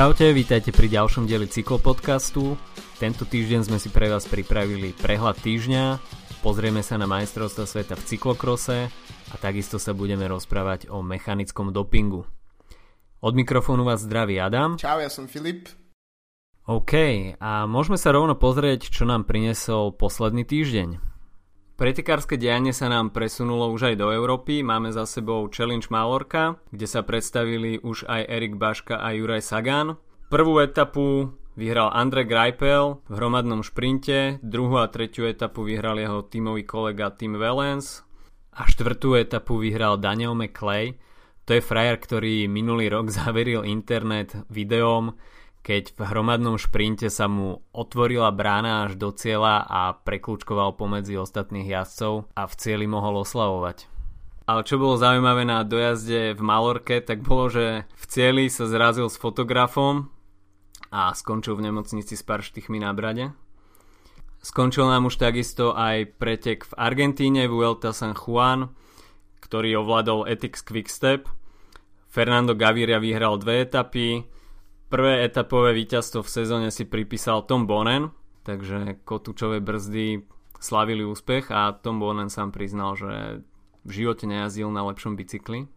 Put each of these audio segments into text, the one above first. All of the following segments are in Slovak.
Čaute, vítajte pri ďalšom dieli cyklopodcastu. Tento týždeň sme si pre vás pripravili prehľad týždňa, pozrieme sa na majstrovstva sveta v cyklokrose a takisto sa budeme rozprávať o mechanickom dopingu. Od mikrofónu vás zdraví Adam. Čau, ja som Filip. OK, a môžeme sa rovno pozrieť, čo nám prinesol posledný týždeň. Pretekárske dianie sa nám presunulo už aj do Európy. Máme za sebou Challenge Malorka, kde sa predstavili už aj Erik Baška a Juraj Sagan. Prvú etapu vyhral Andre Greipel v hromadnom šprinte, druhú a tretiu etapu vyhral jeho tímový kolega Tim Wellens a štvrtú etapu vyhral Daniel McClay. To je frajer, ktorý minulý rok zaveril internet videom, keď v hromadnom šprinte sa mu otvorila brána až do cieľa a preklúčkoval pomedzi ostatných jazdcov a v cieli mohol oslavovať. Ale čo bolo zaujímavé na dojazde v Malorke, tak bolo, že v cieli sa zrazil s fotografom a skončil v nemocnici s pár štichmi na brade. Skončil nám už takisto aj pretek v Argentíne Vuelta San Juan, ktorý ovládol Ethics Quickstep. Fernando Gaviria vyhral dve etapy, Prvé etapové víťazstvo v sezóne si pripísal Tom Bonen, takže kotúčové brzdy slavili úspech a Tom Bonen sám priznal, že v živote nejazdil na lepšom bicykli.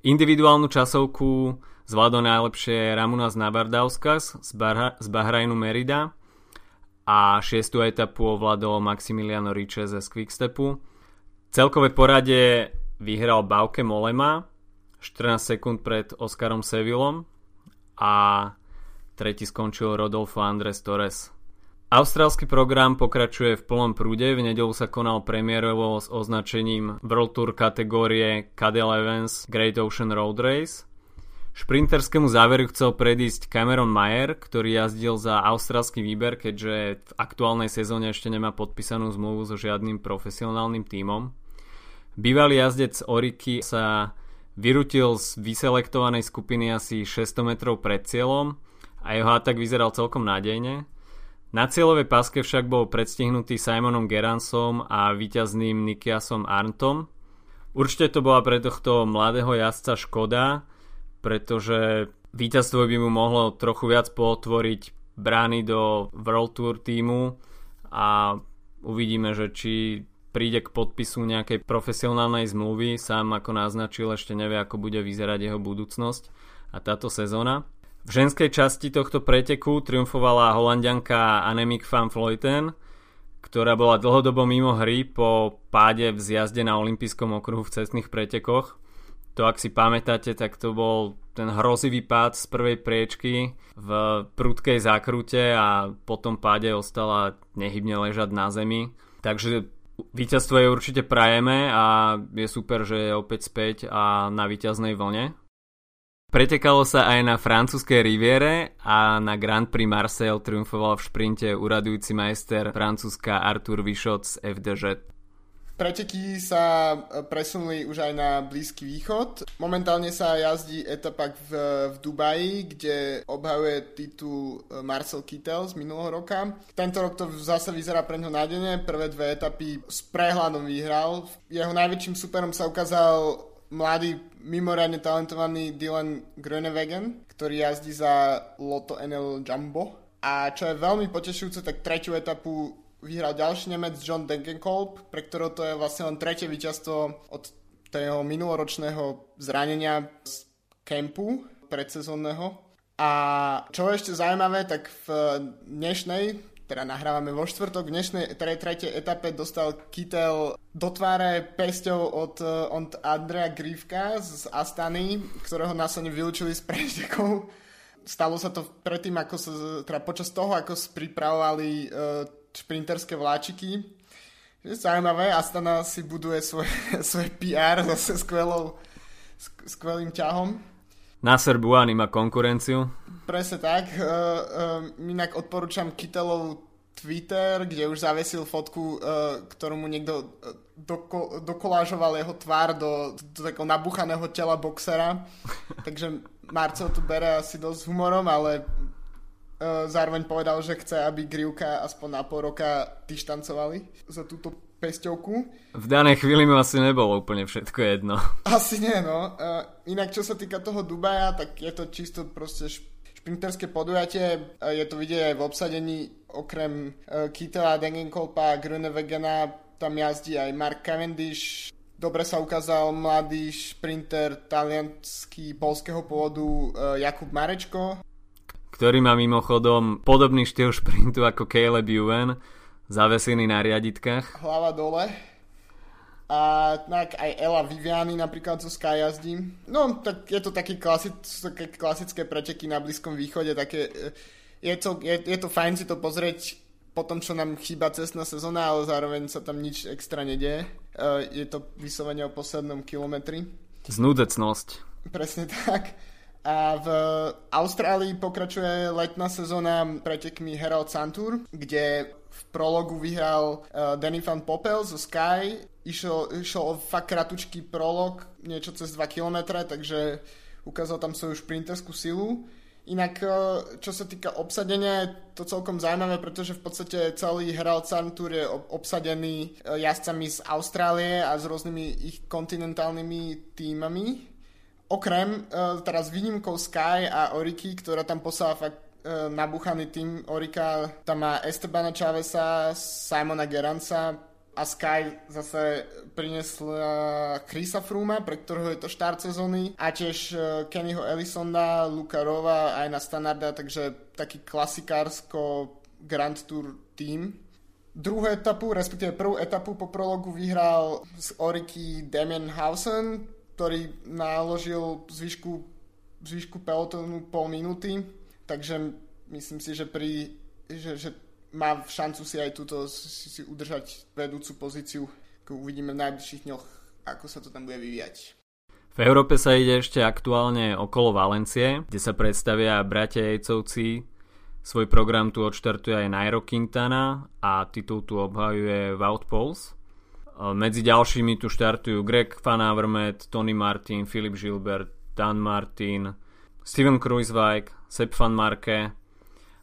Individuálnu časovku zvládol najlepšie Ramunas Navardauskas z, Bar- z Bahrajnu Merida a šiestu etapu ovládol Maximiliano Riche ze Quickstepu. Celkové porade vyhral Bauke Molema 14 sekúnd pred Oskarom Sevillom a tretí skončil Rodolfo Andres Torres. Austrálsky program pokračuje v plnom prúde, v nedelu sa konal premiérovo s označením World Tour kategórie Cadel Evans Great Ocean Road Race. Šprinterskému záveru chcel predísť Cameron Mayer, ktorý jazdil za austrálsky výber, keďže v aktuálnej sezóne ešte nemá podpísanú zmluvu so žiadnym profesionálnym tímom. Bývalý jazdec Oriky sa Vyrutil z vyselektovanej skupiny asi 600 metrov pred cieľom a jeho atak vyzeral celkom nádejne. Na cieľovej páske však bol predstihnutý Simonom Geransom a víťazným Nikiasom Arntom. Určite to bola pre tohto mladého jazdca škoda, pretože víťazstvo by mu mohlo trochu viac pootvoriť brány do World Tour týmu a uvidíme, že či príde k podpisu nejakej profesionálnej zmluvy, sám ako naznačil, ešte nevie, ako bude vyzerať jeho budúcnosť a táto sezóna. V ženskej časti tohto preteku triumfovala holandianka Annemiek van Vleuten, ktorá bola dlhodobo mimo hry po páde v zjazde na olympijskom okruhu v cestných pretekoch. To ak si pamätáte, tak to bol ten hrozivý pád z prvej priečky v prudkej zákrute a potom páde ostala nehybne ležať na zemi. Takže Výťazstvo je určite prajeme a je super, že je opäť späť a na víťaznej vlne. Pretekalo sa aj na francúzskej riviere a na Grand Prix Marseille triumfoval v šprinte uradujúci majster francúzska Arthur Vichot z FDŽ. Preteky sa e, presunuli už aj na Blízky východ. Momentálne sa jazdí etapa v, v Dubaji, kde obhajuje titul e, Marcel Kittel z minulého roka. Tento rok to zase vyzerá pre ňo nádene. Prvé dve etapy s prehľadom vyhral. Jeho najväčším superom sa ukázal mladý, mimoriadne talentovaný Dylan Groenewegen, ktorý jazdí za Lotto NL Jumbo. A čo je veľmi potešujúce, tak tretiu etapu vyhral ďalší Nemec John Degenkolb, pre ktorého to je vlastne len tretie víťazstvo od toho minuloročného zranenia z kempu predsezónneho. A čo je ešte zaujímavé, tak v dnešnej, teda nahrávame vo štvrtok, v dnešnej tretej etape dostal Kittel do tváre pesťou od, od Andrea Grifka z Astany, ktorého následne vylúčili z pretekov. Stalo sa to predtým, ako sa, teda počas toho, ako pripravovali uh, šprinterské vláčiky. Je zaujímavé, Astana si buduje svoj, svoj PR zase skvelou, skvelým ťahom. Nasser Buany má konkurenciu. Presne tak. Uh, uh, inak odporúčam Kitelov Twitter, kde už zavesil fotku, uh, ktorú mu niekto doko, dokolážoval jeho tvár do, do takého nabuchaného tela boxera. Takže Marcel tu bere asi dosť humorom, ale zároveň povedal, že chce, aby Grivka aspoň na pol roka dištancovali za túto pesťovku. V danej chvíli mi asi nebolo úplne všetko jedno. Asi nie, no. Uh, inak čo sa týka toho Dubaja, tak je to čisto proste šprinterské podujatie. Je to vidieť aj v obsadení okrem Kittela, Degenkolpa a Grunewegena tam jazdí aj Mark Cavendish, dobre sa ukázal mladý šprinter talianský polského pôvodu Jakub Marečko. Ktorý má mimochodom podobný štýl šprintu ako Caleb Ewan, zavesený na riaditkách. Hlava dole. A tak aj Ela Viviani napríklad zo Sky jazdí. No, tak je to taký klasic, také klasické preteky na Blízkom východe, také, e, je to, je, je to fajn si to pozrieť po tom, čo nám chýba cestná sezóna, ale zároveň sa tam nič extra nedie. Je to vyslovene o poslednom kilometri. Znúdecnosť. Presne tak. A v Austrálii pokračuje letná sezóna pretekmi Herald Santur, kde v prologu vyhral uh, Danny Van Popel zo Sky. Išiel, išiel o fakt kratučký prolog, niečo cez 2 km, takže ukázal tam svoju šprinterskú silu. Inak, uh, čo sa týka obsadenia, je to celkom zaujímavé, pretože v podstate celý Herald Sun Tour je obsadený uh, jazdcami z Austrálie a s rôznymi ich kontinentálnymi týmami Okrem, uh, teraz výnimkou Sky a Oriky, ktorá tam poslala fakt uh, nabúchaný tým Orika, tam má Estebana Chavesa, Simona Geranca a Sky zase priniesla Chrisa Fruma, pre ktorého je to štart sezóny a tiež uh, Kennyho Ellisona, Luka Rova aj na Standarda, takže taký klasikársko Grand Tour tým. Druhú etapu, respektíve prvú etapu po prologu vyhral z Oriky Damien Hausen, ktorý naložil zvyšku, zvyšku pelotónu pol minúty, takže myslím si, že, pri, že, že má šancu si aj túto si, si udržať vedúcu pozíciu. Uvidíme v najbližších dňoch, ako sa to tam bude vyvíjať. V Európe sa ide ešte aktuálne okolo Valencie, kde sa predstavia bratia Jejcovci. Svoj program tu odštartuje aj Nairo Quintana a titul tu obhajuje Wout Pouls. Medzi ďalšími tu štartujú Greg Van Avermaet, Tony Martin, Filip Gilbert, Dan Martin, Steven Kruiswijk, Sepp Van Marke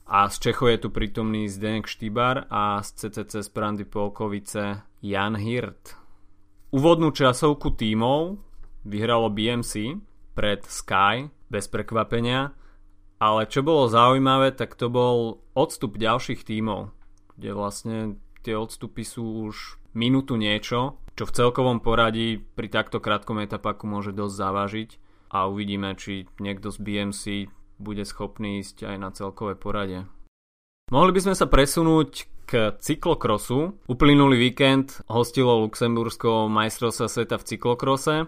a z Čechov je tu prítomný Zdenek Štýbar a z CCC z Brandy Polkovice Jan Hirt. Úvodnú časovku tímov vyhralo BMC pred Sky bez prekvapenia, ale čo bolo zaujímavé, tak to bol odstup ďalších tímov, kde vlastne tie odstupy sú už minútu niečo, čo v celkovom poradí pri takto krátkom etapaku môže dosť zavážiť a uvidíme, či niekto z BMC bude schopný ísť aj na celkové poradie. Mohli by sme sa presunúť k cyklokrosu. Uplynulý víkend hostilo Luxembursko majstrovstva sveta v cyklokrose.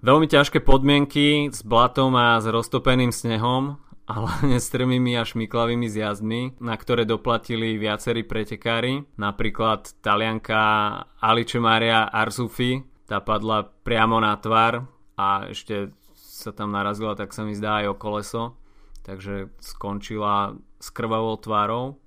Veľmi ťažké podmienky s blatom a s roztopeným snehom a hlavne strmými a šmiklavými zjazdmi, na ktoré doplatili viacerí pretekári. Napríklad talianka Alice Maria Arzufi, tá padla priamo na tvar a ešte sa tam narazila, tak sa mi zdá aj o koleso, takže skončila s krvavou tvárou.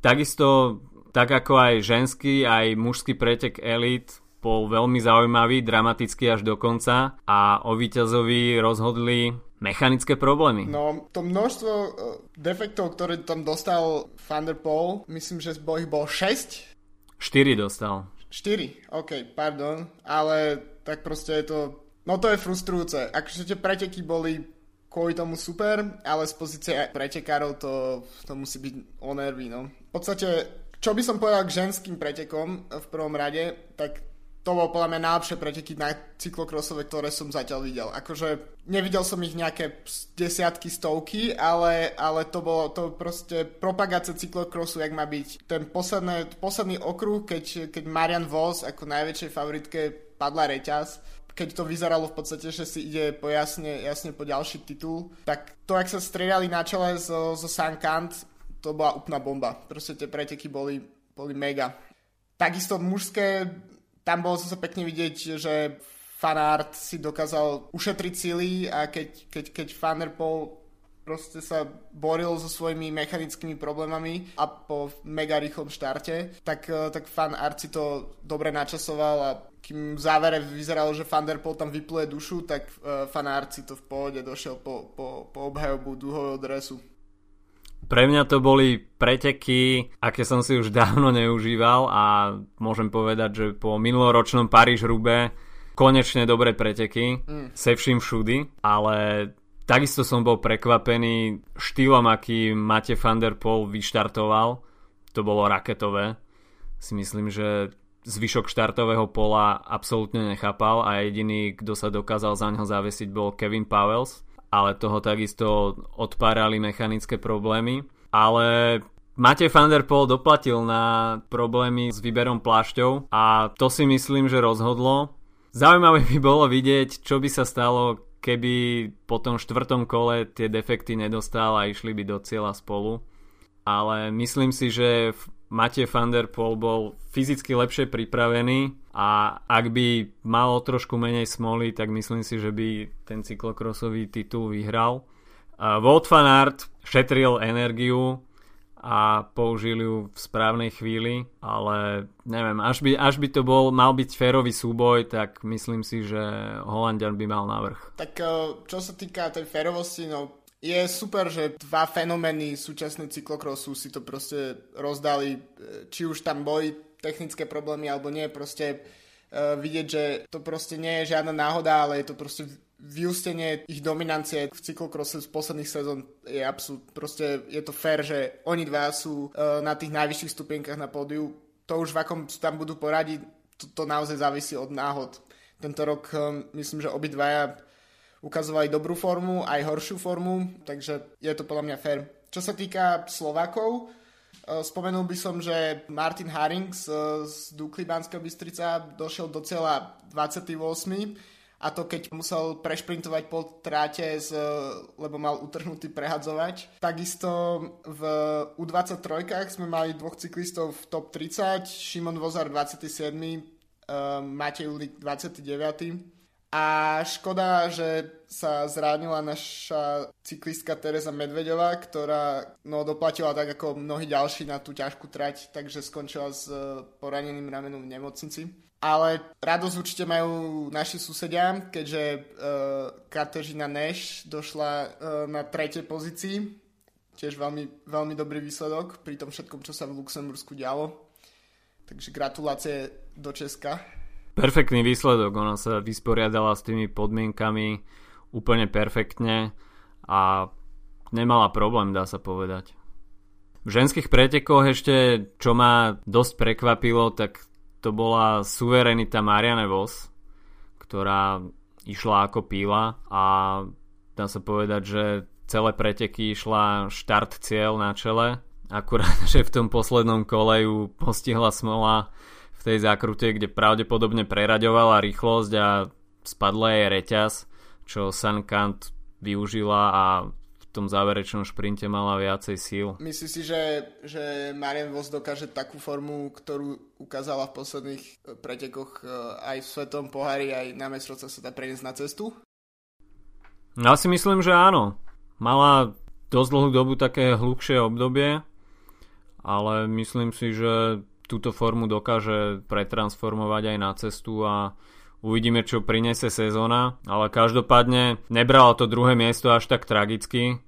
Takisto, tak ako aj ženský, aj mužský pretek Elite bol veľmi zaujímavý, dramatický až do konca a o víťazovi rozhodli mechanické problémy. No, to množstvo uh, defektov, ktoré tam dostal Van der Poel, myslím, že bol ich bol 6? 4 dostal. 4, ok, pardon, ale tak proste je to, no to je frustrujúce. Akože tie preteky boli kvôli tomu super, ale z pozície pretekárov to, to musí byť o nervy, no. V podstate, čo by som povedal k ženským pretekom v prvom rade, tak to bolo podľa mňa najlepšie preteky na cyklokrosové, ktoré som zatiaľ videl. Akože nevidel som ich nejaké desiatky, stovky, ale, ale to bolo to proste propagácia cyklokrosu, jak má byť. Ten posledný, posledný okruh, keď, keď Marian Vos ako najväčšej favoritke padla reťaz, keď to vyzeralo v podstate, že si ide po jasne, jasne po ďalší titul, tak to, ak sa striedali na čele zo, zo Sankant, to bola úplná bomba. Proste tie preteky boli, boli mega. Takisto mužské tam bolo zase pekne vidieť, že fanart si dokázal ušetriť sily a keď, keď, keď Fanerpol proste sa boril so svojimi mechanickými problémami a po mega rýchlom štarte, tak, eh, tak fan Art si to dobre načasoval a kým v závere vyzeralo, že Poel tam vypluje dušu, tak uh, fan Art si to v pohode došiel po, po, po obhajobu dúhového dresu. Pre mňa to boli preteky, aké som si už dávno neužíval a môžem povedať, že po minuloročnom Paríž Rube konečne dobré preteky, mm. se vším všudy, ale takisto som bol prekvapený štýlom, aký Mate van der Poel vyštartoval. To bolo raketové. Si myslím, že zvyšok štartového pola absolútne nechápal a jediný, kto sa dokázal za neho zavesiť bol Kevin Powells, ale toho takisto odpárali mechanické problémy. Ale Matej van der Poel doplatil na problémy s výberom plášťov a to si myslím, že rozhodlo. Zaujímavé by bolo vidieť, čo by sa stalo, keby po tom štvrtom kole tie defekty nedostal a išli by do cieľa spolu. Ale myslím si, že Matej van der Poel bol fyzicky lepšie pripravený a ak by mal trošku menej smoly, tak myslím si, že by ten cyklokrosový titul vyhral. Wout van Aert šetril energiu a použil ju v správnej chvíli, ale neviem, až by, až by to bol, mal byť férový súboj, tak myslím si, že Holandian by mal navrh. Tak eh, čo sa týka tej férovosti, no je super, že dva fenomény súčasnej cyklokrosu si to proste rozdali, e, či už tam boli technické problémy alebo nie, proste uh, vidieť, že to proste nie je žiadna náhoda, ale je to proste vyústenie ich dominancie v cyklokrose z posledných sezón je absolút, proste je to fér, že oni dva sú uh, na tých najvyšších stupienkach na pódiu. To už v akom tam budú poradiť, to, to naozaj závisí od náhod. Tento rok um, myslím, že obidvaja ukazovali dobrú formu, aj horšiu formu, takže je to podľa mňa fair. Čo sa týka Slovákov, eh, spomenul by som, že Martin Haring z, z Dukly Banského Bystrica došiel do cieľa 28. A to keď musel prešprintovať po tráte, z, lebo mal utrhnutý prehadzovač. Takisto v U23 sme mali dvoch cyklistov v top 30, Šimon Vozar 27, uh, Matej Ulik 29 a škoda, že sa zránila naša cyklistka Teresa Medvedová, ktorá no, doplatila tak ako mnohí ďalší na tú ťažkú trať, takže skončila s e, poraneným ramenom v nemocnici. Ale radosť určite majú naši susedia, keďže uh, Kateřina Neš došla uh, na tretej pozícii. Tiež veľmi, veľmi dobrý výsledok pri tom všetkom, čo sa v Luxembursku dialo. Takže gratulácie do Česka. Perfektný výsledok, ona sa vysporiadala s tými podmienkami úplne perfektne a nemala problém, dá sa povedať. V ženských pretekoch ešte, čo ma dosť prekvapilo, tak to bola suverenita Marianne Vos, ktorá išla ako píla a dá sa povedať, že celé preteky išla štart cieľ na čele, akurát, že v tom poslednom kole ju postihla smola tej zákrute, kde pravdepodobne preraďovala rýchlosť a spadla jej reťaz, čo Sankant využila a v tom záverečnom šprinte mala viacej síl. Myslíš si, že, že Marian Vos dokáže takú formu, ktorú ukázala v posledných e, pretekoch e, aj v Svetom pohári, aj na mestrovca sa dá preniesť na cestu? Ja si myslím, že áno. Mala dosť dlhú dobu také hlubšie obdobie, ale myslím si, že túto formu dokáže pretransformovať aj na cestu a uvidíme, čo prinese sezóna, ale každopádne nebrala to druhé miesto až tak tragicky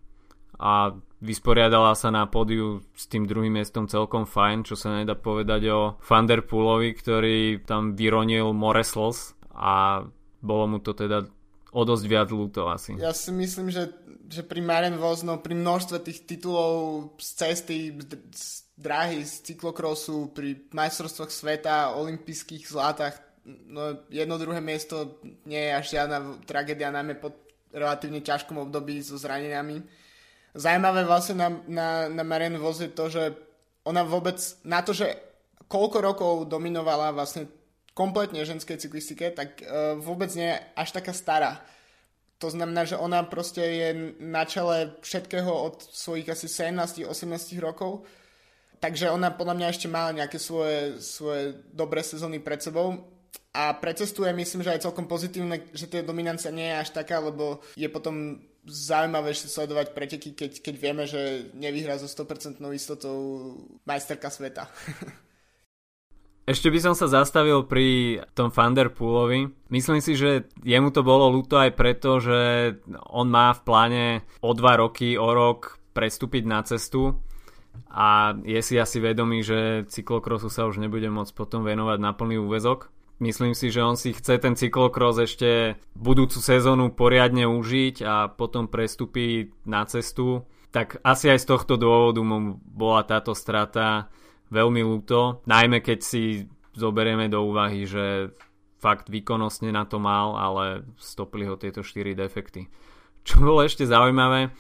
a vysporiadala sa na pódiu s tým druhým miestom celkom fajn, čo sa nedá povedať o Vanderpoolovi, ktorý tam vyronil Moreslos a bolo mu to teda o dosť viac ľúto asi. Ja si myslím, že, že pri Maren Vozno, pri množstve tých titulov z cesty, z dráhy z cyklokrosu, pri majstrovstvách sveta, olympijských zlatách, no jedno druhé miesto nie je až žiadna tragédia, najmä po relatívne ťažkom období so zraneniami. Zajímavé vlastne na, na, na Marianne Vos je to, že ona vôbec, na to, že koľko rokov dominovala vlastne kompletne ženskej cyklistike, tak uh, vôbec nie je až taká stará. To znamená, že ona proste je na čele všetkého od svojich asi 17-18 rokov takže ona podľa mňa ešte má nejaké svoje, svoje dobré sezóny pred sebou a precestuje myslím, že aj celkom pozitívne, že tá dominancia nie je až taká, lebo je potom zaujímavé sledovať preteky, keď, keď vieme, že nevyhrá so 100% istotou majsterka sveta. Ešte by som sa zastavil pri tom Thunderpoolovi. Myslím si, že jemu to bolo ľúto aj preto, že on má v pláne o dva roky, o rok prestúpiť na cestu a je si asi vedomý, že cyklokrosu sa už nebude môcť potom venovať na plný úvezok. Myslím si, že on si chce ten cyklokros ešte budúcu sezónu poriadne užiť a potom prestupí na cestu. Tak asi aj z tohto dôvodu mu bola táto strata veľmi ľúto. Najmä keď si zoberieme do úvahy, že fakt výkonnostne na to mal, ale stopili ho tieto 4 defekty. Čo bolo ešte zaujímavé,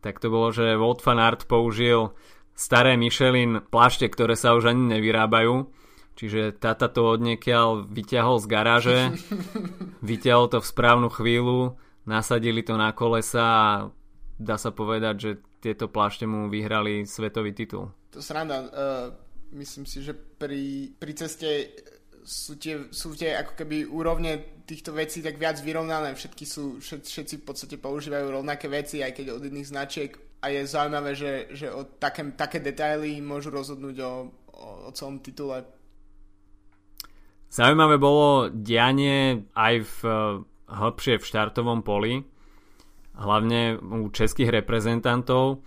tak to bolo, že Wout van použil staré Michelin plášte, ktoré sa už ani nevyrábajú. Čiže tata to odniekiaľ vyťahol z garáže, vyťahol to v správnu chvíľu, nasadili to na kolesa a dá sa povedať, že tieto plášte mu vyhrali svetový titul. To sranda. Uh, myslím si, že pri, pri ceste sú tie, sú tie ako keby úrovne týchto vecí tak viac vyrovnané. Všetky sú, všet, všetci v podstate používajú rovnaké veci, aj keď od iných značiek a je zaujímavé, že, že o také, také detaily môžu rozhodnúť o, o, o celom titule. Zaujímavé bolo dianie aj v hĺbšie v štartovom poli, hlavne u českých reprezentantov.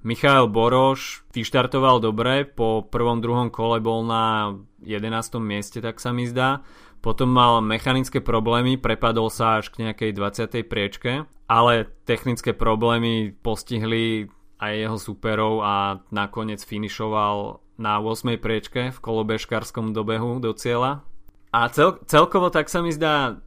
Michael Boroš vyštartoval dobre, po prvom, druhom kole bol na 11. mieste, tak sa mi zdá. Potom mal mechanické problémy, prepadol sa až k nejakej 20. priečke ale technické problémy postihli aj jeho superov a nakoniec finišoval na 8. priečke v kolobežkárskom dobehu do cieľa. A cel- celkovo tak sa mi zdá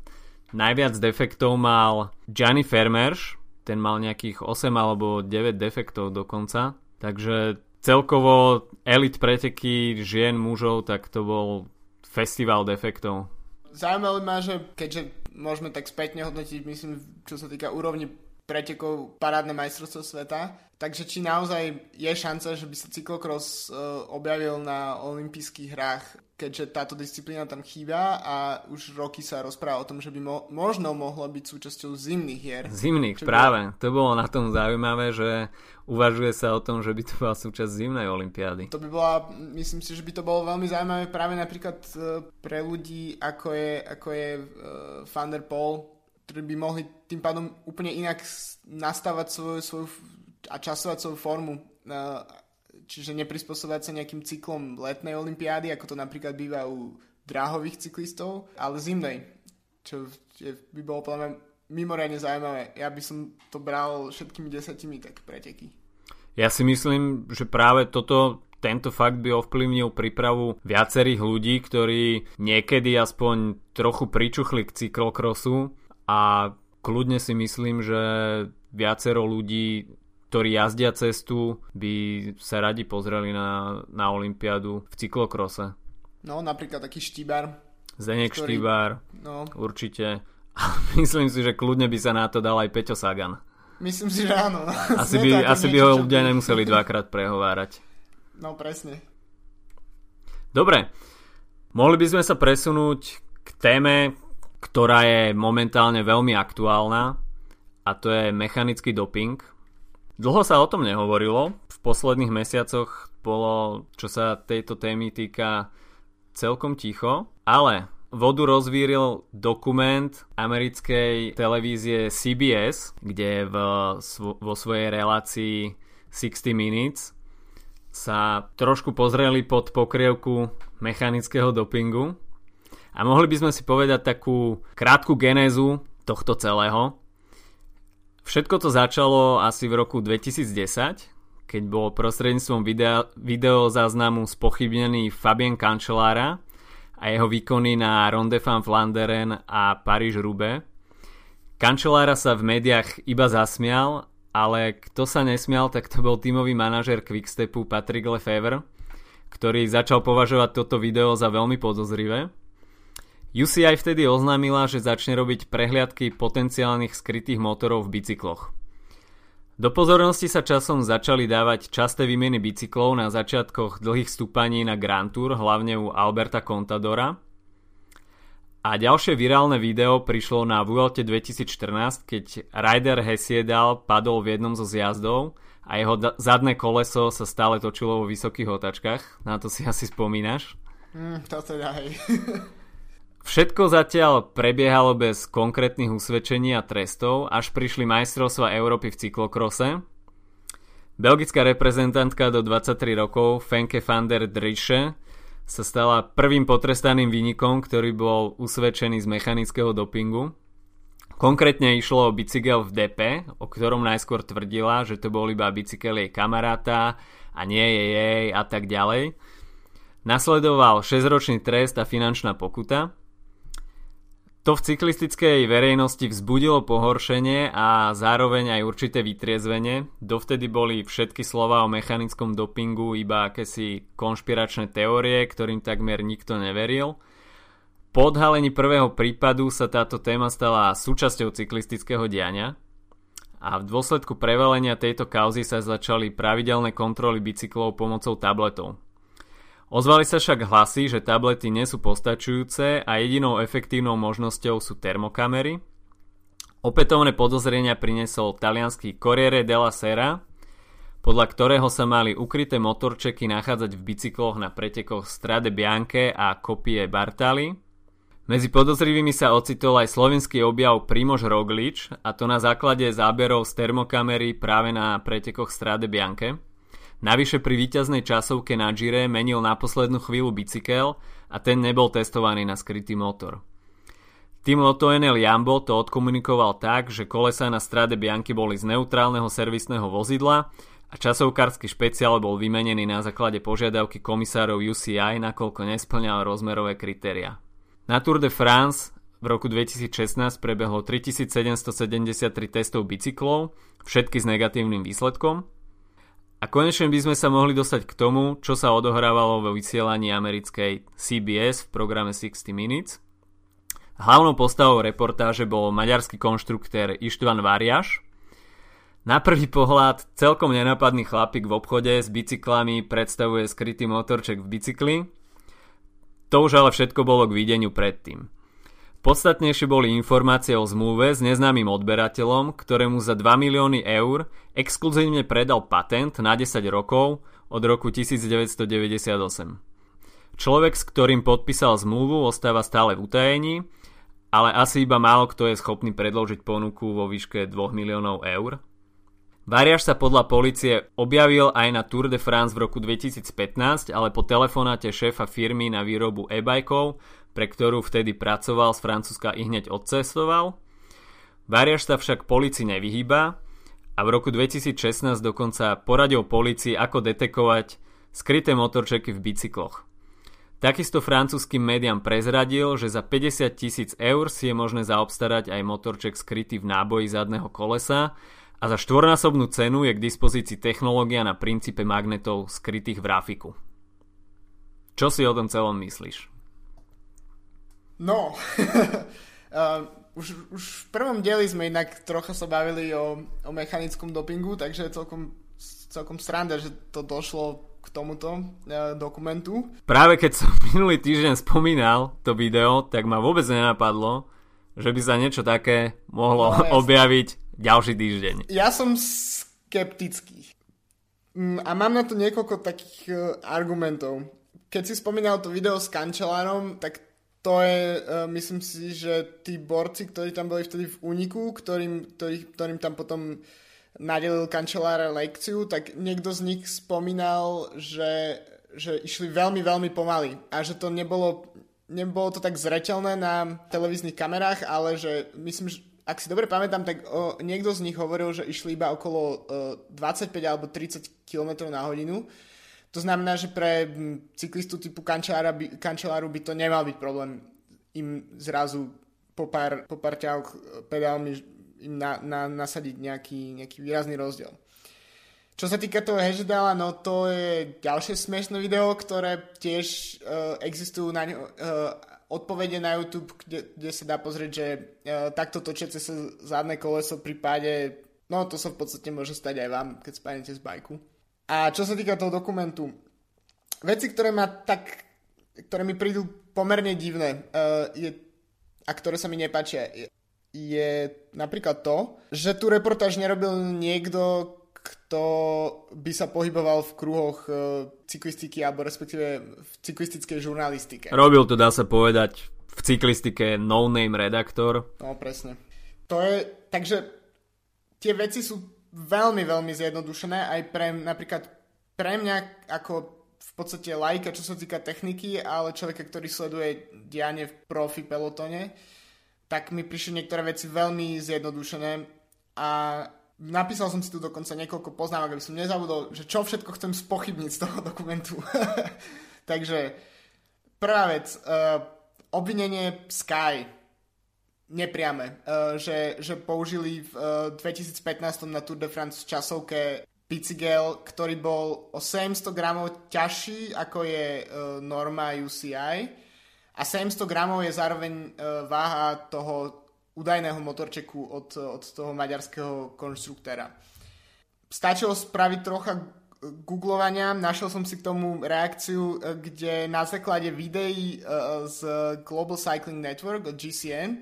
najviac defektov mal Gianni Fermerš, ten mal nejakých 8 alebo 9 defektov dokonca, takže celkovo elit preteky žien, mužov, tak to bol festival defektov. Zaujímavé ma, že keďže môžeme tak spätne hodnotiť, myslím, čo sa týka úrovni pretekov parádne majstrovstvo sveta. Takže či naozaj je šanca, že by sa cyklokros uh, objavil na olympijských hrách, keďže táto disciplína tam chýba a už roky sa rozpráva o tom, že by mo- možno mohlo byť súčasťou zimných hier. Zimných, práve. By... To bolo na tom zaujímavé, že uvažuje sa o tom, že by to bola súčasť zimnej olympiády. To by bola, myslím si, že by to bolo veľmi zaujímavé práve napríklad uh, pre ľudí, ako je, ako je uh, Van der Pol, ktorí by mohli tým pádom úplne inak nastavať svoju, svoju a časovať svoju formu. Čiže neprispôsobať sa nejakým cyklom letnej olympiády, ako to napríklad býva u dráhových cyklistov, ale zimnej, čo by bolo podľa mňa mimoriadne zaujímavé. Ja by som to bral všetkými desatimi tak preteky. Ja si myslím, že práve toto tento fakt by ovplyvnil prípravu viacerých ľudí, ktorí niekedy aspoň trochu pričuchli k cyklokrosu a kľudne si myslím, že viacero ľudí, ktorí jazdia cestu, by sa radi pozreli na, na Olympiádu v cyklokrose. No, napríklad taký Štýbar. Zdenek ktorý... Štýbar, no. určite. Myslím si, že kľudne by sa na to dal aj Peťo Sagan. Myslím si, že áno. Asi by, asi by ho ľudia nemuseli dvakrát prehovárať. No, presne. Dobre, mohli by sme sa presunúť k téme, ktorá je momentálne veľmi aktuálna a to je mechanický doping. Dlho sa o tom nehovorilo, v posledných mesiacoch bolo, čo sa tejto témy týka, celkom ticho, ale vodu rozvíril dokument americkej televízie CBS, kde v, vo svojej relácii 60 Minutes sa trošku pozreli pod pokrievku mechanického dopingu a mohli by sme si povedať takú krátku genézu tohto celého. Všetko to začalo asi v roku 2010, keď bol prostredníctvom video, videozáznamu spochybnený Fabien Cancellara a jeho výkony na Ronde van Vlaanderen a Paríž-Roubaix. Cancellara sa v médiách iba zasmial, ale kto sa nesmial, tak to bol tímový manažer Quickstepu Patrick Lefevre, ktorý začal považovať toto video za veľmi podozrivé UCI vtedy oznámila, že začne robiť prehliadky potenciálnych skrytých motorov v bicykloch. Do pozornosti sa časom začali dávať časté výmeny bicyklov na začiatkoch dlhých stúpaní na Grand Tour, hlavne u Alberta Contadora. A ďalšie virálne video prišlo na Vuelte 2014, keď rider Hesiedal padol v jednom zo zjazdov a jeho zadné koleso sa stále točilo vo vysokých otačkách. Na to si asi spomínaš? Mm, to teda hej. Všetko zatiaľ prebiehalo bez konkrétnych usvedčení a trestov, až prišli majstrovstva Európy v cyklokrose. Belgická reprezentantka do 23 rokov Fenke van der Drische sa stala prvým potrestaným výnikom, ktorý bol usvedčený z mechanického dopingu. Konkrétne išlo o bicykel v DP, o ktorom najskôr tvrdila, že to bol iba bicykel jej kamaráta a nie je jej a tak ďalej. Nasledoval 6-ročný trest a finančná pokuta. To v cyklistickej verejnosti vzbudilo pohoršenie a zároveň aj určité vytriezvenie. Dovtedy boli všetky slova o mechanickom dopingu iba akési konšpiračné teórie, ktorým takmer nikto neveril. Po odhalení prvého prípadu sa táto téma stala súčasťou cyklistického diania a v dôsledku prevalenia tejto kauzy sa začali pravidelné kontroly bicyklov pomocou tabletov. Ozvali sa však hlasy, že tablety nie sú postačujúce a jedinou efektívnou možnosťou sú termokamery. Opätovné podozrenia priniesol talianský Corriere della Sera, podľa ktorého sa mali ukryté motorčeky nachádzať v bicykloch na pretekoch Strade Bianche a Kopie Bartali. Medzi podozrivými sa ocitol aj slovenský objav Primož Roglič, a to na základe záberov z termokamery práve na pretekoch Strade Bianche. Navyše pri víťaznej časovke na Gire menil na poslednú chvíľu bicykel a ten nebol testovaný na skrytý motor. Tým Lotto NL Jambo to odkomunikoval tak, že kolesa na strade Bianky boli z neutrálneho servisného vozidla a časovkársky špeciál bol vymenený na základe požiadavky komisárov UCI, nakoľko nesplňal rozmerové kritéria. Na Tour de France v roku 2016 prebehlo 3773 testov bicyklov, všetky s negatívnym výsledkom, a konečne by sme sa mohli dostať k tomu, čo sa odohrávalo vo vysielaní americkej CBS v programe 60 Minutes. Hlavnou postavou reportáže bol maďarský konštruktér Ištvan Variaš. Na prvý pohľad celkom nenapadný chlapík v obchode s bicyklami predstavuje skrytý motorček v bicykli. To už ale všetko bolo k videniu predtým. Podstatnejšie boli informácie o zmluve s neznámym odberateľom, ktorému za 2 milióny eur exkluzívne predal patent na 10 rokov od roku 1998. Človek, s ktorým podpísal zmluvu, ostáva stále v utajení, ale asi iba málo kto je schopný predložiť ponuku vo výške 2 miliónov eur. Variaš sa podľa policie objavil aj na Tour de France v roku 2015, ale po telefonáte šéfa firmy na výrobu e-bajkov pre ktorú vtedy pracoval z Francúzska i hneď odcestoval. Variaš sa však policii nevyhýba a v roku 2016 dokonca poradil policii, ako detekovať skryté motorčeky v bicykloch. Takisto francúzským médiám prezradil, že za 50 tisíc eur si je možné zaobstarať aj motorček skrytý v náboji zadného kolesa a za štvornásobnú cenu je k dispozícii technológia na princípe magnetov skrytých v rafiku. Čo si o tom celom myslíš? No, uh, už, už v prvom dieli sme inak trocha sa bavili o, o mechanickom dopingu, takže je celkom, celkom sranda, že to došlo k tomuto uh, dokumentu. Práve keď som minulý týždeň spomínal to video, tak ma vôbec nenapadlo, že by sa niečo také mohlo no, objaviť ďalší týždeň. Ja som skeptický. Mm, a mám na to niekoľko takých uh, argumentov. Keď si spomínal to video s kančelárom, tak to je, uh, myslím si, že tí borci, ktorí tam boli vtedy v úniku, ktorým, ktorý, ktorým tam potom nadelil kancelára lekciu, tak niekto z nich spomínal, že, že išli veľmi, veľmi pomaly a že to nebolo, nebolo to tak zreteľné na televíznych kamerách, ale že myslím, že ak si dobre pamätám, tak o, niekto z nich hovoril, že išli iba okolo o, 25 alebo 30 km na hodinu to znamená, že pre cyklistu typu by, kančeláru by to nemal byť problém im zrazu po pár, po pár ťahoch e, pedálmi im na, na, nasadiť nejaký, nejaký výrazný rozdiel. Čo sa týka toho Hešdala, no to je ďalšie smiešné video, ktoré tiež uh, existujú na ňo, uh, odpovede na YouTube, kde, kde sa dá pozrieť, že uh, takto točiace sa zadné koleso v prípade, no to sa v podstate môže stať aj vám, keď spadnete z bajku. A čo sa týka toho dokumentu, veci, ktoré ma tak, ktoré mi prídu pomerne divné uh, je, a ktoré sa mi nepáčia, je, je napríklad to, že tu reportáž nerobil niekto, kto by sa pohyboval v kruhoch uh, cyklistiky alebo respektíve v cyklistickej žurnalistike. Robil to, dá sa povedať, v cyklistike no-name redaktor. No, presne. To je, takže tie veci sú veľmi, veľmi zjednodušené aj pre napríklad pre mňa ako v podstate lajka, čo sa týka techniky, ale človeka, ktorý sleduje dianie v profi pelotone, tak mi prišli niektoré veci veľmi zjednodušené a napísal som si tu dokonca niekoľko poznámok, aby som nezabudol, že čo všetko chcem spochybniť z toho dokumentu. Takže prvá vec, uh, obvinenie Sky. Nepriame, uh, že, že použili v uh, 2015 na Tour de France časovke bicykel, ktorý bol o 700 gramov ťažší ako je uh, norma UCI a 700 gramov je zároveň uh, váha toho údajného motorčeku od, od toho maďarského konštruktéra. Stačilo spraviť trocha googlovania, našiel som si k tomu reakciu, uh, kde na základe videí uh, z Global Cycling Network od GCN,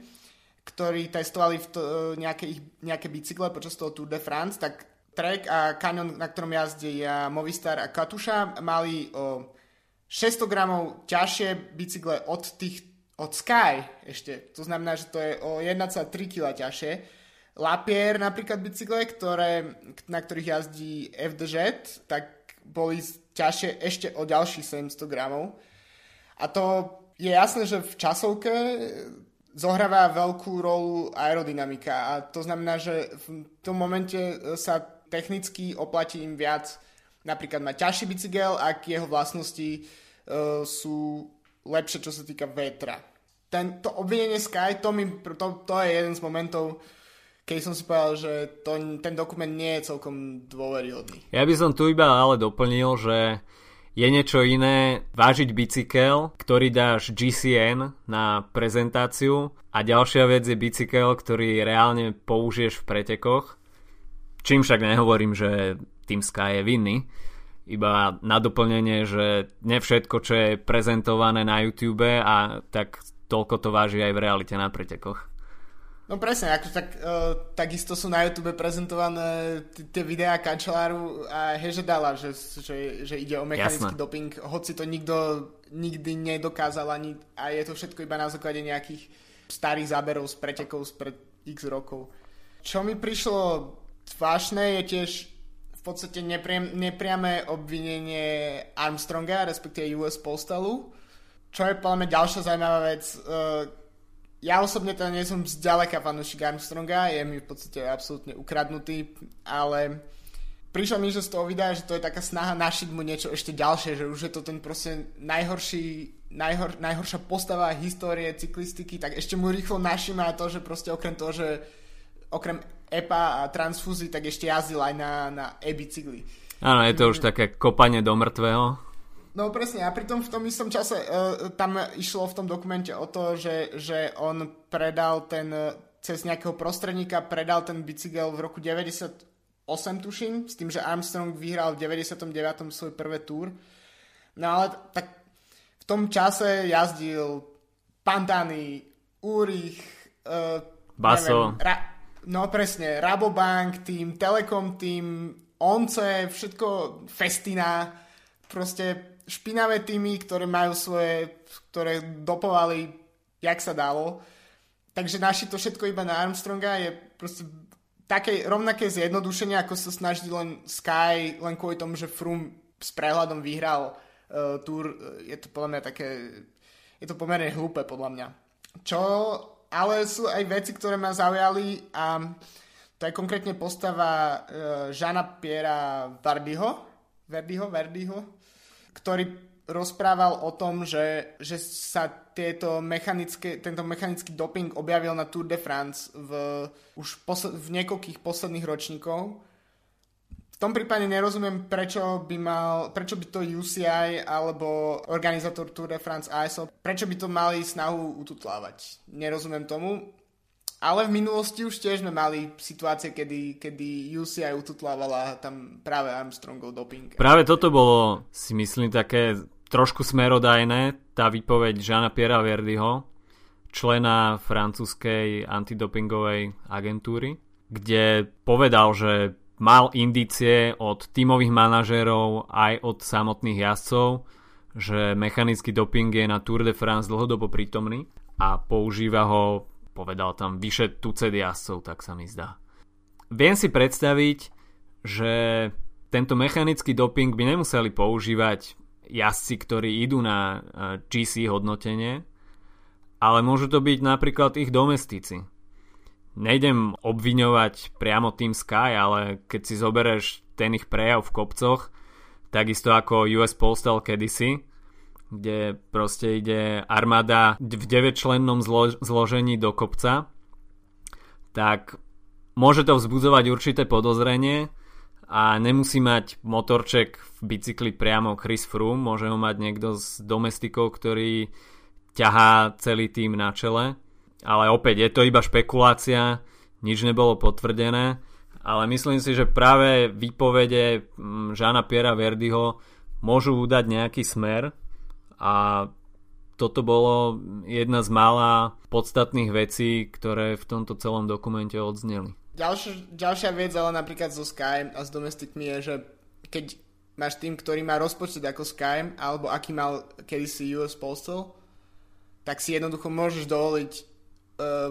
ktorí testovali v to, nejaké, nejaké bicykle počas toho Tour de France, tak Trek a kanion, na ktorom jazdia Movistar a Katuša, mali o 600 gramov ťažšie bicykle od tých od Sky ešte. To znamená, že to je o 1,3 kg ťažšie. Lapierre napríklad bicykle, ktoré, na ktorých jazdí FDŽ, tak boli ťažšie ešte o ďalších 700 gramov. A to je jasné, že v časovke zohráva veľkú rolu aerodynamika a to znamená, že v tom momente sa technicky oplatí im viac napríklad mať ťažší bicykel, ak jeho vlastnosti uh, sú lepšie, čo sa týka vetra. Ten, to obvinenie Sky, to, mi, to, to je jeden z momentov, keď som si povedal, že to, ten dokument nie je celkom dôveryhodný. Ja by som tu iba ale doplnil, že je niečo iné vážiť bicykel, ktorý dáš GCN na prezentáciu a ďalšia vec je bicykel, ktorý reálne použiješ v pretekoch Čím však nehovorím, že Team Sky je vinný, iba na doplnenie, že ne všetko, čo je prezentované na YouTube a tak toľko to váži aj v realite na pretekoch. No presne, ako tak, uh, takisto sú na YouTube prezentované tie videá kanceláru a Hežedala, že, že, že ide o mechanický Jasné. doping, hoci to nikto nikdy nedokázal ani, a je to všetko iba na základe nejakých starých záberov z pretekov spred x rokov. Čo mi prišlo Zvláštne je tiež v podstate nepriam, nepriame obvinenie Armstronga, respektíve US Postalu, čo je podľa mňa ďalšia zaujímavá vec. Uh, ja osobne teda nie som zďaleka fanúšik Armstronga, je mi v podstate absolútne ukradnutý, ale prišlo mi, že z toho videa, že to je taká snaha našiť mu niečo ešte ďalšie, že už je to ten proste najhorší, najhor, najhoršia postava histórie cyklistiky, tak ešte mu rýchlo našima to, že proste okrem toho, že okrem EPA a transfúzy, tak ešte jazdil aj na, na e-bicykli. Áno, je to už také kopanie do mŕtvého. No presne, a pritom v tom istom čase uh, tam išlo v tom dokumente o to, že, že on predal ten, cez nejakého prostredníka predal ten bicykel v roku 98 tuším, s tým, že Armstrong vyhral v 99. svoj prvé túr. No ale tak v tom čase jazdil Pantani, Úrich, uh, Baso. Neviem, ra- No presne, Rabobank tým, Telekom tým, Once, všetko Festina, proste špinavé týmy, ktoré majú svoje, ktoré dopovali, jak sa dalo. Takže naši to všetko iba na Armstronga je proste také rovnaké zjednodušenie, ako sa snaží len Sky, len kvôli tomu, že Froome s prehľadom vyhral uh, Tour. Je to podľa mňa také, je to pomerne hlúpe podľa mňa. Čo ale sú aj veci, ktoré ma zaujali a to je konkrétne postava uh, Žana Piera Vardyho, Verdyho, Verdyho, ktorý rozprával o tom, že, že sa tieto mechanické, tento mechanický doping objavil na Tour de France v, už posl- v niekoľkých posledných ročníkov tom prípade nerozumiem, prečo by, mal, prečo by to UCI alebo organizátor Tour de France ASO, prečo by to mali snahu ututlávať. Nerozumiem tomu. Ale v minulosti už tiež sme mali situácie, kedy, kedy UCI ututlávala tam práve Armstrongov doping. Práve toto bolo, si myslím, také trošku smerodajné, tá výpoveď Žana Piera Verdiho, člena francúzskej antidopingovej agentúry, kde povedal, že mal indície od tímových manažérov aj od samotných jazdcov, že mechanický doping je na Tour de France dlhodobo prítomný a používa ho, povedal tam, vyše tucet jazdcov, tak sa mi zdá. Viem si predstaviť, že tento mechanický doping by nemuseli používať jazdci, ktorí idú na GC hodnotenie, ale môžu to byť napríklad ich domestici. Nejdem obviňovať priamo Team Sky, ale keď si zoberieš ten ich prejav v kopcoch, takisto ako US Postal kedysi, kde proste ide armáda v 9-člennom zlo- zložení do kopca, tak môže to vzbudzovať určité podozrenie a nemusí mať motorček v bicykli priamo Chris Froome, môže ho mať niekto z domestikov, ktorý ťahá celý tým na čele. Ale opäť je to iba špekulácia, nič nebolo potvrdené, ale myslím si, že práve výpovede mm, Žána Piera Verdiho môžu udať nejaký smer a toto bolo jedna z mála podstatných vecí, ktoré v tomto celom dokumente odzneli. Ďalšia, ďalšia vec, ale napríklad zo Sky a s domestikmi je, že keď máš tým, ktorý má rozpočet ako Sky, alebo aký mal kedysi US Postal, tak si jednoducho môžeš dovoliť uh,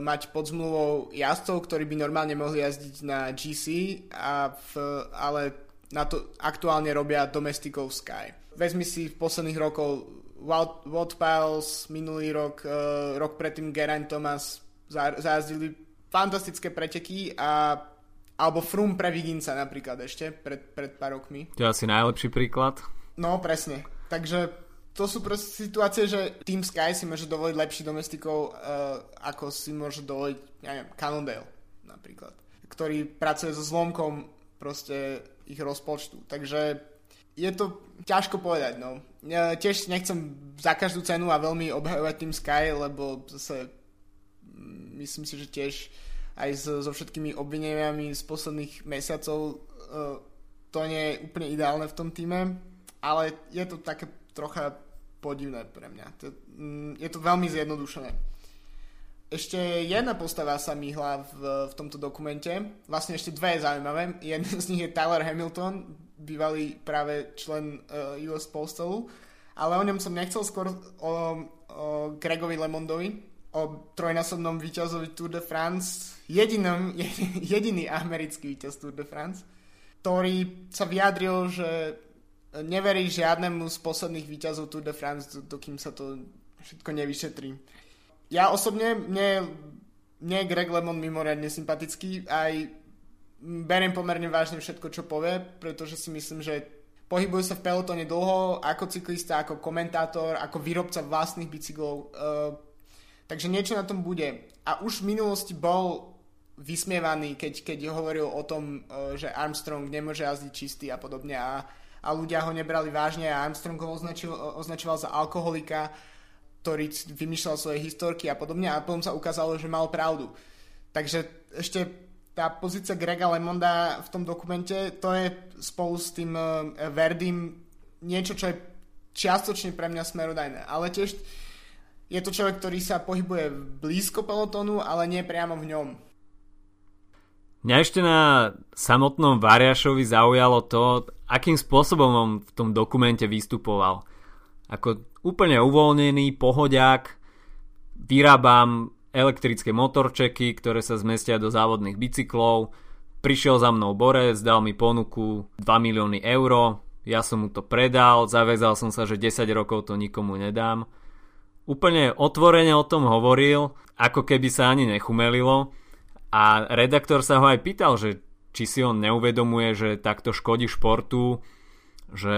mať pod zmluvou jazdcov, ktorí by normálne mohli jazdiť na GC, a v, ale na to aktuálne robia domestikov Sky. Vezmi si v posledných rokov Wout Piles, minulý rok, uh, rok predtým Geraint Thomas zajazdili fantastické preteky a alebo Frum pre Viginca napríklad ešte pred, pred pár rokmi. To je asi najlepší príklad. No, presne. Takže to sú proste situácie, že Team Sky si môže dovoliť lepší domestikov, uh, ako si môže dovoliť, ja neviem, Cannondale napríklad, ktorý pracuje so zlomkom proste ich rozpočtu. Takže je to ťažko povedať, no. Tiež nechcem za každú cenu a veľmi obhajovať Team Sky, lebo zase mm, myslím si, že tiež aj so, so všetkými obvineniami z posledných mesiacov uh, to nie je úplne ideálne v tom týme, ale je to také trocha podivné pre mňa. Mm, je to veľmi zjednodušené. Ešte jedna postava sa myhla v, v tomto dokumente. Vlastne ešte dve je zaujímavé. Jeden z nich je Tyler Hamilton, bývalý práve člen uh, eh, US Postalu. Ale o ňom som nechcel skôr o, o Gregovi Lemondovi, o trojnásobnom víťazovi Tour de France, jedinom, jediný americký víťaz Tour de France, ktorý sa vyjadril, že neverí žiadnemu z posledných výťazov Tour de France, dokým sa to všetko nevyšetrí. Ja osobne, mne, mne je Greg Lemon mimoriadne sympatický, aj beriem pomerne vážne všetko, čo povie, pretože si myslím, že pohybuje sa v pelotone dlho, ako cyklista, ako komentátor, ako výrobca vlastných bicyklov, uh, takže niečo na tom bude. A už v minulosti bol vysmievaný, keď, keď hovoril o tom, uh, že Armstrong nemôže jazdiť čistý a podobne a a ľudia ho nebrali vážne a Armstrong ho označil, označoval za alkoholika, ktorý vymýšľal svoje historky a podobne a potom sa ukázalo, že mal pravdu. Takže ešte tá pozícia Grega Lemonda v tom dokumente, to je spolu s tým uh, Verdim niečo, čo je čiastočne pre mňa smerodajné. Ale tiež je to človek, ktorý sa pohybuje blízko pelotónu, ale nie priamo v ňom. Mňa ešte na samotnom Variašovi zaujalo to, akým spôsobom on v tom dokumente vystupoval. Ako úplne uvoľnený, pohodiak, vyrábam elektrické motorčeky, ktoré sa zmestia do závodných bicyklov, prišiel za mnou Borec, dal mi ponuku 2 milióny eur, ja som mu to predal, zavezal som sa, že 10 rokov to nikomu nedám. Úplne otvorene o tom hovoril, ako keby sa ani nechumelilo. A redaktor sa ho aj pýtal, že či si on neuvedomuje, že takto škodí športu, že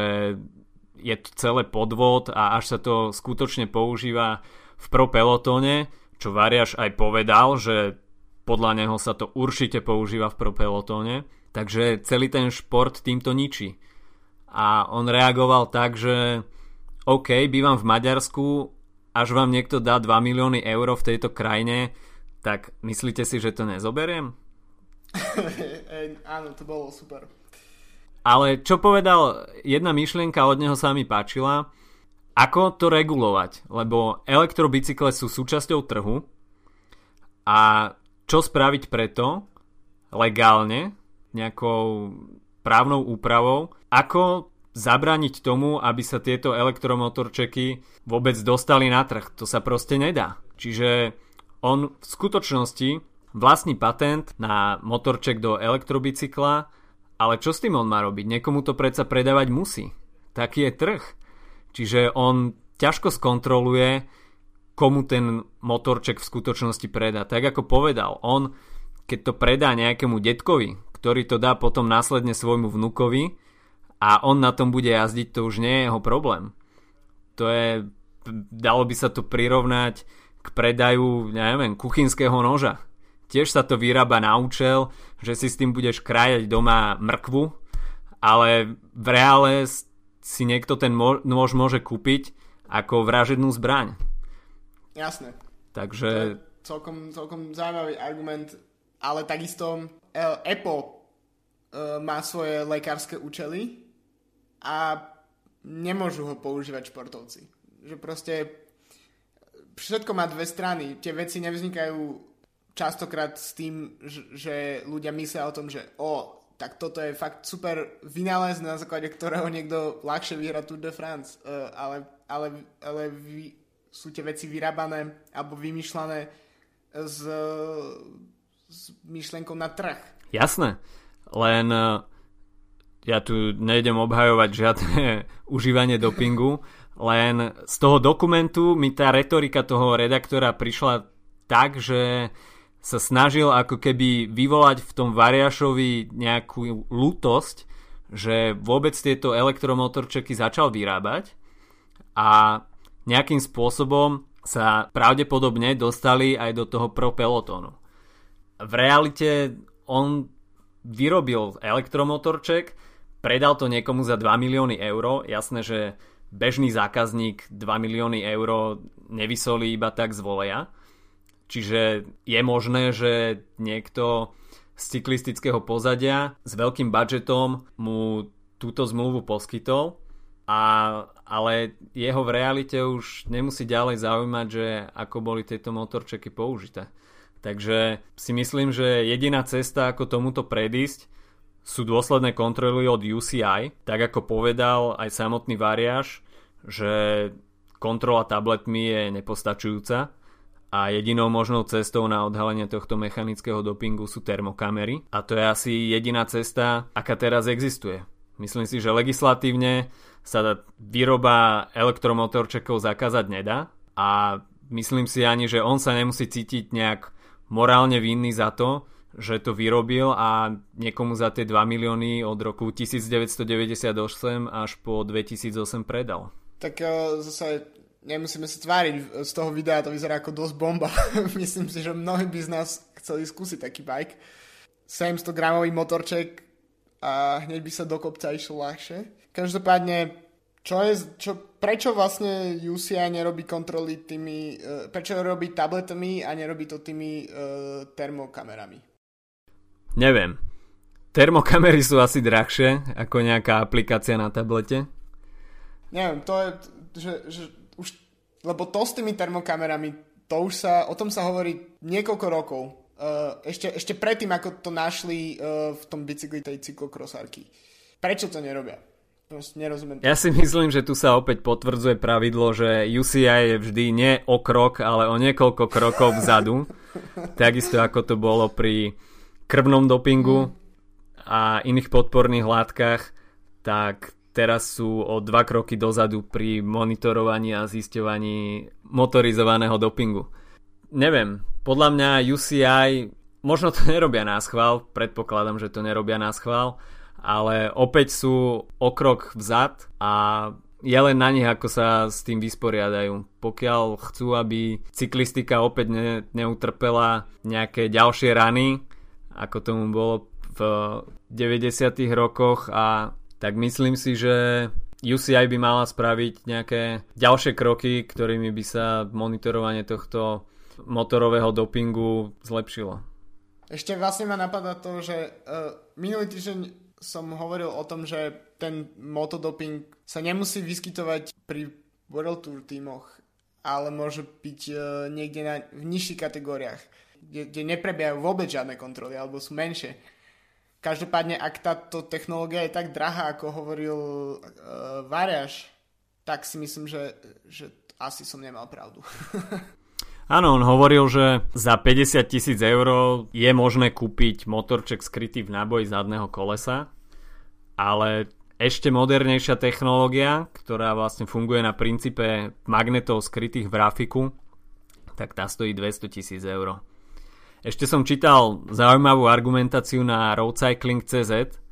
je to celé podvod a až sa to skutočne používa v pro pelotóne, čo Variaš aj povedal, že podľa neho sa to určite používa v pro pelotóne, takže celý ten šport týmto ničí. A on reagoval tak, že OK, bývam v Maďarsku, až vám niekto dá 2 milióny eur v tejto krajine, tak myslíte si, že to nezoberiem? Áno, to bolo super. Ale čo povedal, jedna myšlienka od neho sa mi páčila, ako to regulovať, lebo elektrobicykle sú súčasťou trhu a čo spraviť preto legálne, nejakou právnou úpravou, ako zabrániť tomu, aby sa tieto elektromotorčeky vôbec dostali na trh. To sa proste nedá. Čiže on v skutočnosti vlastní patent na motorček do elektrobicykla, ale čo s tým on má robiť? Niekomu to predsa predávať musí. Taký je trh. Čiže on ťažko skontroluje, komu ten motorček v skutočnosti predá. Tak ako povedal, on keď to predá nejakému detkovi, ktorý to dá potom následne svojmu vnukovi a on na tom bude jazdiť, to už nie je jeho problém. To je, dalo by sa to prirovnať k predaju, neviem, kuchynského noža. Tiež sa to vyrába na účel, že si s tým budeš krájať doma mrkvu, ale v reále si niekto ten nôž môže kúpiť ako vražednú zbraň. Jasné. Takže... celkom, celkom zaujímavý argument, ale takisto Apple uh, má svoje lekárske účely a nemôžu ho používať športovci. Že proste všetko má dve strany. Tie veci nevznikajú častokrát s tým, že ľudia myslia o tom, že o, tak toto je fakt super vynález, na základe ktorého niekto ľahšie vyhrá Tour de France. Uh, ale ale, ale vy, sú tie veci vyrábané alebo vymýšľané s, s myšlenkou na trh. Jasné, len uh, ja tu nejdem obhajovať žiadne užívanie dopingu, len z toho dokumentu mi tá retorika toho redaktora prišla tak, že sa snažil ako keby vyvolať v tom Variašovi nejakú lútosť, že vôbec tieto elektromotorčeky začal vyrábať a nejakým spôsobom sa pravdepodobne dostali aj do toho pro pelotónu. V realite on vyrobil elektromotorček, predal to niekomu za 2 milióny eur. Jasné, že bežný zákazník 2 milióny eur nevysolí iba tak z voleja Čiže je možné, že niekto z cyklistického pozadia s veľkým budžetom mu túto zmluvu poskytol, a, ale jeho v realite už nemusí ďalej zaujímať, že ako boli tieto motorčeky použité. Takže si myslím, že jediná cesta, ako tomuto predísť, sú dôsledné kontroly od UCI, tak ako povedal aj samotný variáž, že kontrola tabletmi je nepostačujúca a jedinou možnou cestou na odhalenie tohto mechanického dopingu sú termokamery a to je asi jediná cesta, aká teraz existuje. Myslím si, že legislatívne sa výroba elektromotorčekov zakázať nedá a myslím si ani, že on sa nemusí cítiť nejak morálne vinný za to, že to vyrobil a niekomu za tie 2 milióny od roku 1998 až po 2008 predal. Tak uh, zase nemusíme sa tváriť, z toho videa to vyzerá ako dosť bomba. Myslím si, že mnohí by z nás chceli skúsiť taký bike. 700 gramový motorček a hneď by sa do kopca išlo ľahšie. Každopádne, čo je, čo, prečo vlastne UCI nerobí kontroly tými, uh, prečo robí tabletami a nerobí to tými uh, termokamerami? Neviem. Termokamery sú asi drahšie ako nejaká aplikácia na tablete. Neviem, to je, že, že lebo to s tými termokamerami, to už sa, o tom sa hovorí niekoľko rokov. Uh, ešte, ešte predtým, ako to našli uh, v tom bicykli tej cyklokrosárky. Prečo to nerobia? Proste nerozumiem. Ja si myslím, že tu sa opäť potvrdzuje pravidlo, že UCI je vždy nie o krok, ale o niekoľko krokov vzadu. Takisto ako to bolo pri krvnom dopingu mm. a iných podporných látkach, tak teraz sú o dva kroky dozadu pri monitorovaní a zisťovaní motorizovaného dopingu. Neviem, podľa mňa UCI možno to nerobia na schvál, predpokladám, že to nerobia na schvál, ale opäť sú o krok vzad a je len na nich, ako sa s tým vysporiadajú. Pokiaľ chcú, aby cyklistika opäť ne, neutrpela nejaké ďalšie rany, ako tomu bolo v 90. rokoch a tak myslím si, že UCI by mala spraviť nejaké ďalšie kroky, ktorými by sa monitorovanie tohto motorového dopingu zlepšilo. Ešte vlastne ma napadá to, že uh, minulý týždeň som hovoril o tom, že ten motodoping sa nemusí vyskytovať pri World Tour tímoch, ale môže byť uh, niekde na, v nižších kategóriách, kde, kde neprebiehajú vôbec žiadne kontroly alebo sú menšie. Každopádne, ak táto technológia je tak drahá, ako hovoril uh, Variaš, tak si myslím, že, že asi som nemal pravdu. Áno, on hovoril, že za 50 tisíc eur je možné kúpiť motorček skrytý v náboji zadného kolesa, ale ešte modernejšia technológia, ktorá vlastne funguje na princípe magnetov skrytých v rafiku, tak tá stojí 200 tisíc eur. Ešte som čítal zaujímavú argumentáciu na roadcycling.cz,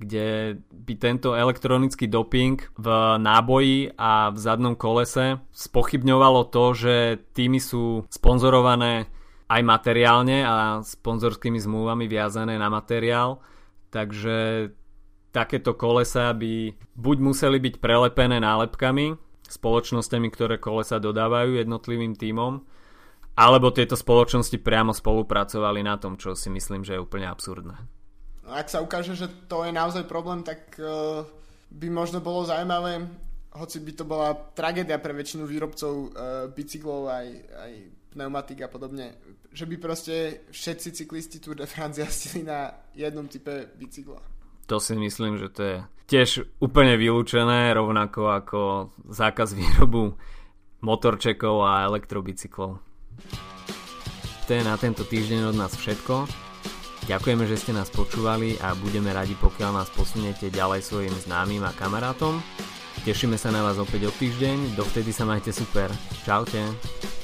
kde by tento elektronický doping v náboji a v zadnom kolese spochybňovalo to, že týmy sú sponzorované aj materiálne a sponzorskými zmluvami viazané na materiál, takže takéto kolesa by buď museli byť prelepené nálepkami spoločnosťami, ktoré kolesa dodávajú jednotlivým tímom, alebo tieto spoločnosti priamo spolupracovali na tom, čo si myslím, že je úplne absurdné. Ak sa ukáže, že to je naozaj problém, tak uh, by možno bolo zaujímavé, hoci by to bola tragédia pre väčšinu výrobcov uh, bicyklov aj, aj pneumatik a podobne, že by proste všetci cyklisti Tour de France jazdili na jednom type bicykla to si myslím, že to je tiež úplne vylúčené, rovnako ako zákaz výrobu motorčekov a elektrobicyklov. To je na tento týždeň od nás všetko. Ďakujeme, že ste nás počúvali a budeme radi, pokiaľ nás posuniete ďalej svojim známym a kamarátom. Tešíme sa na vás opäť o týždeň, dovtedy sa majte super. Čaute.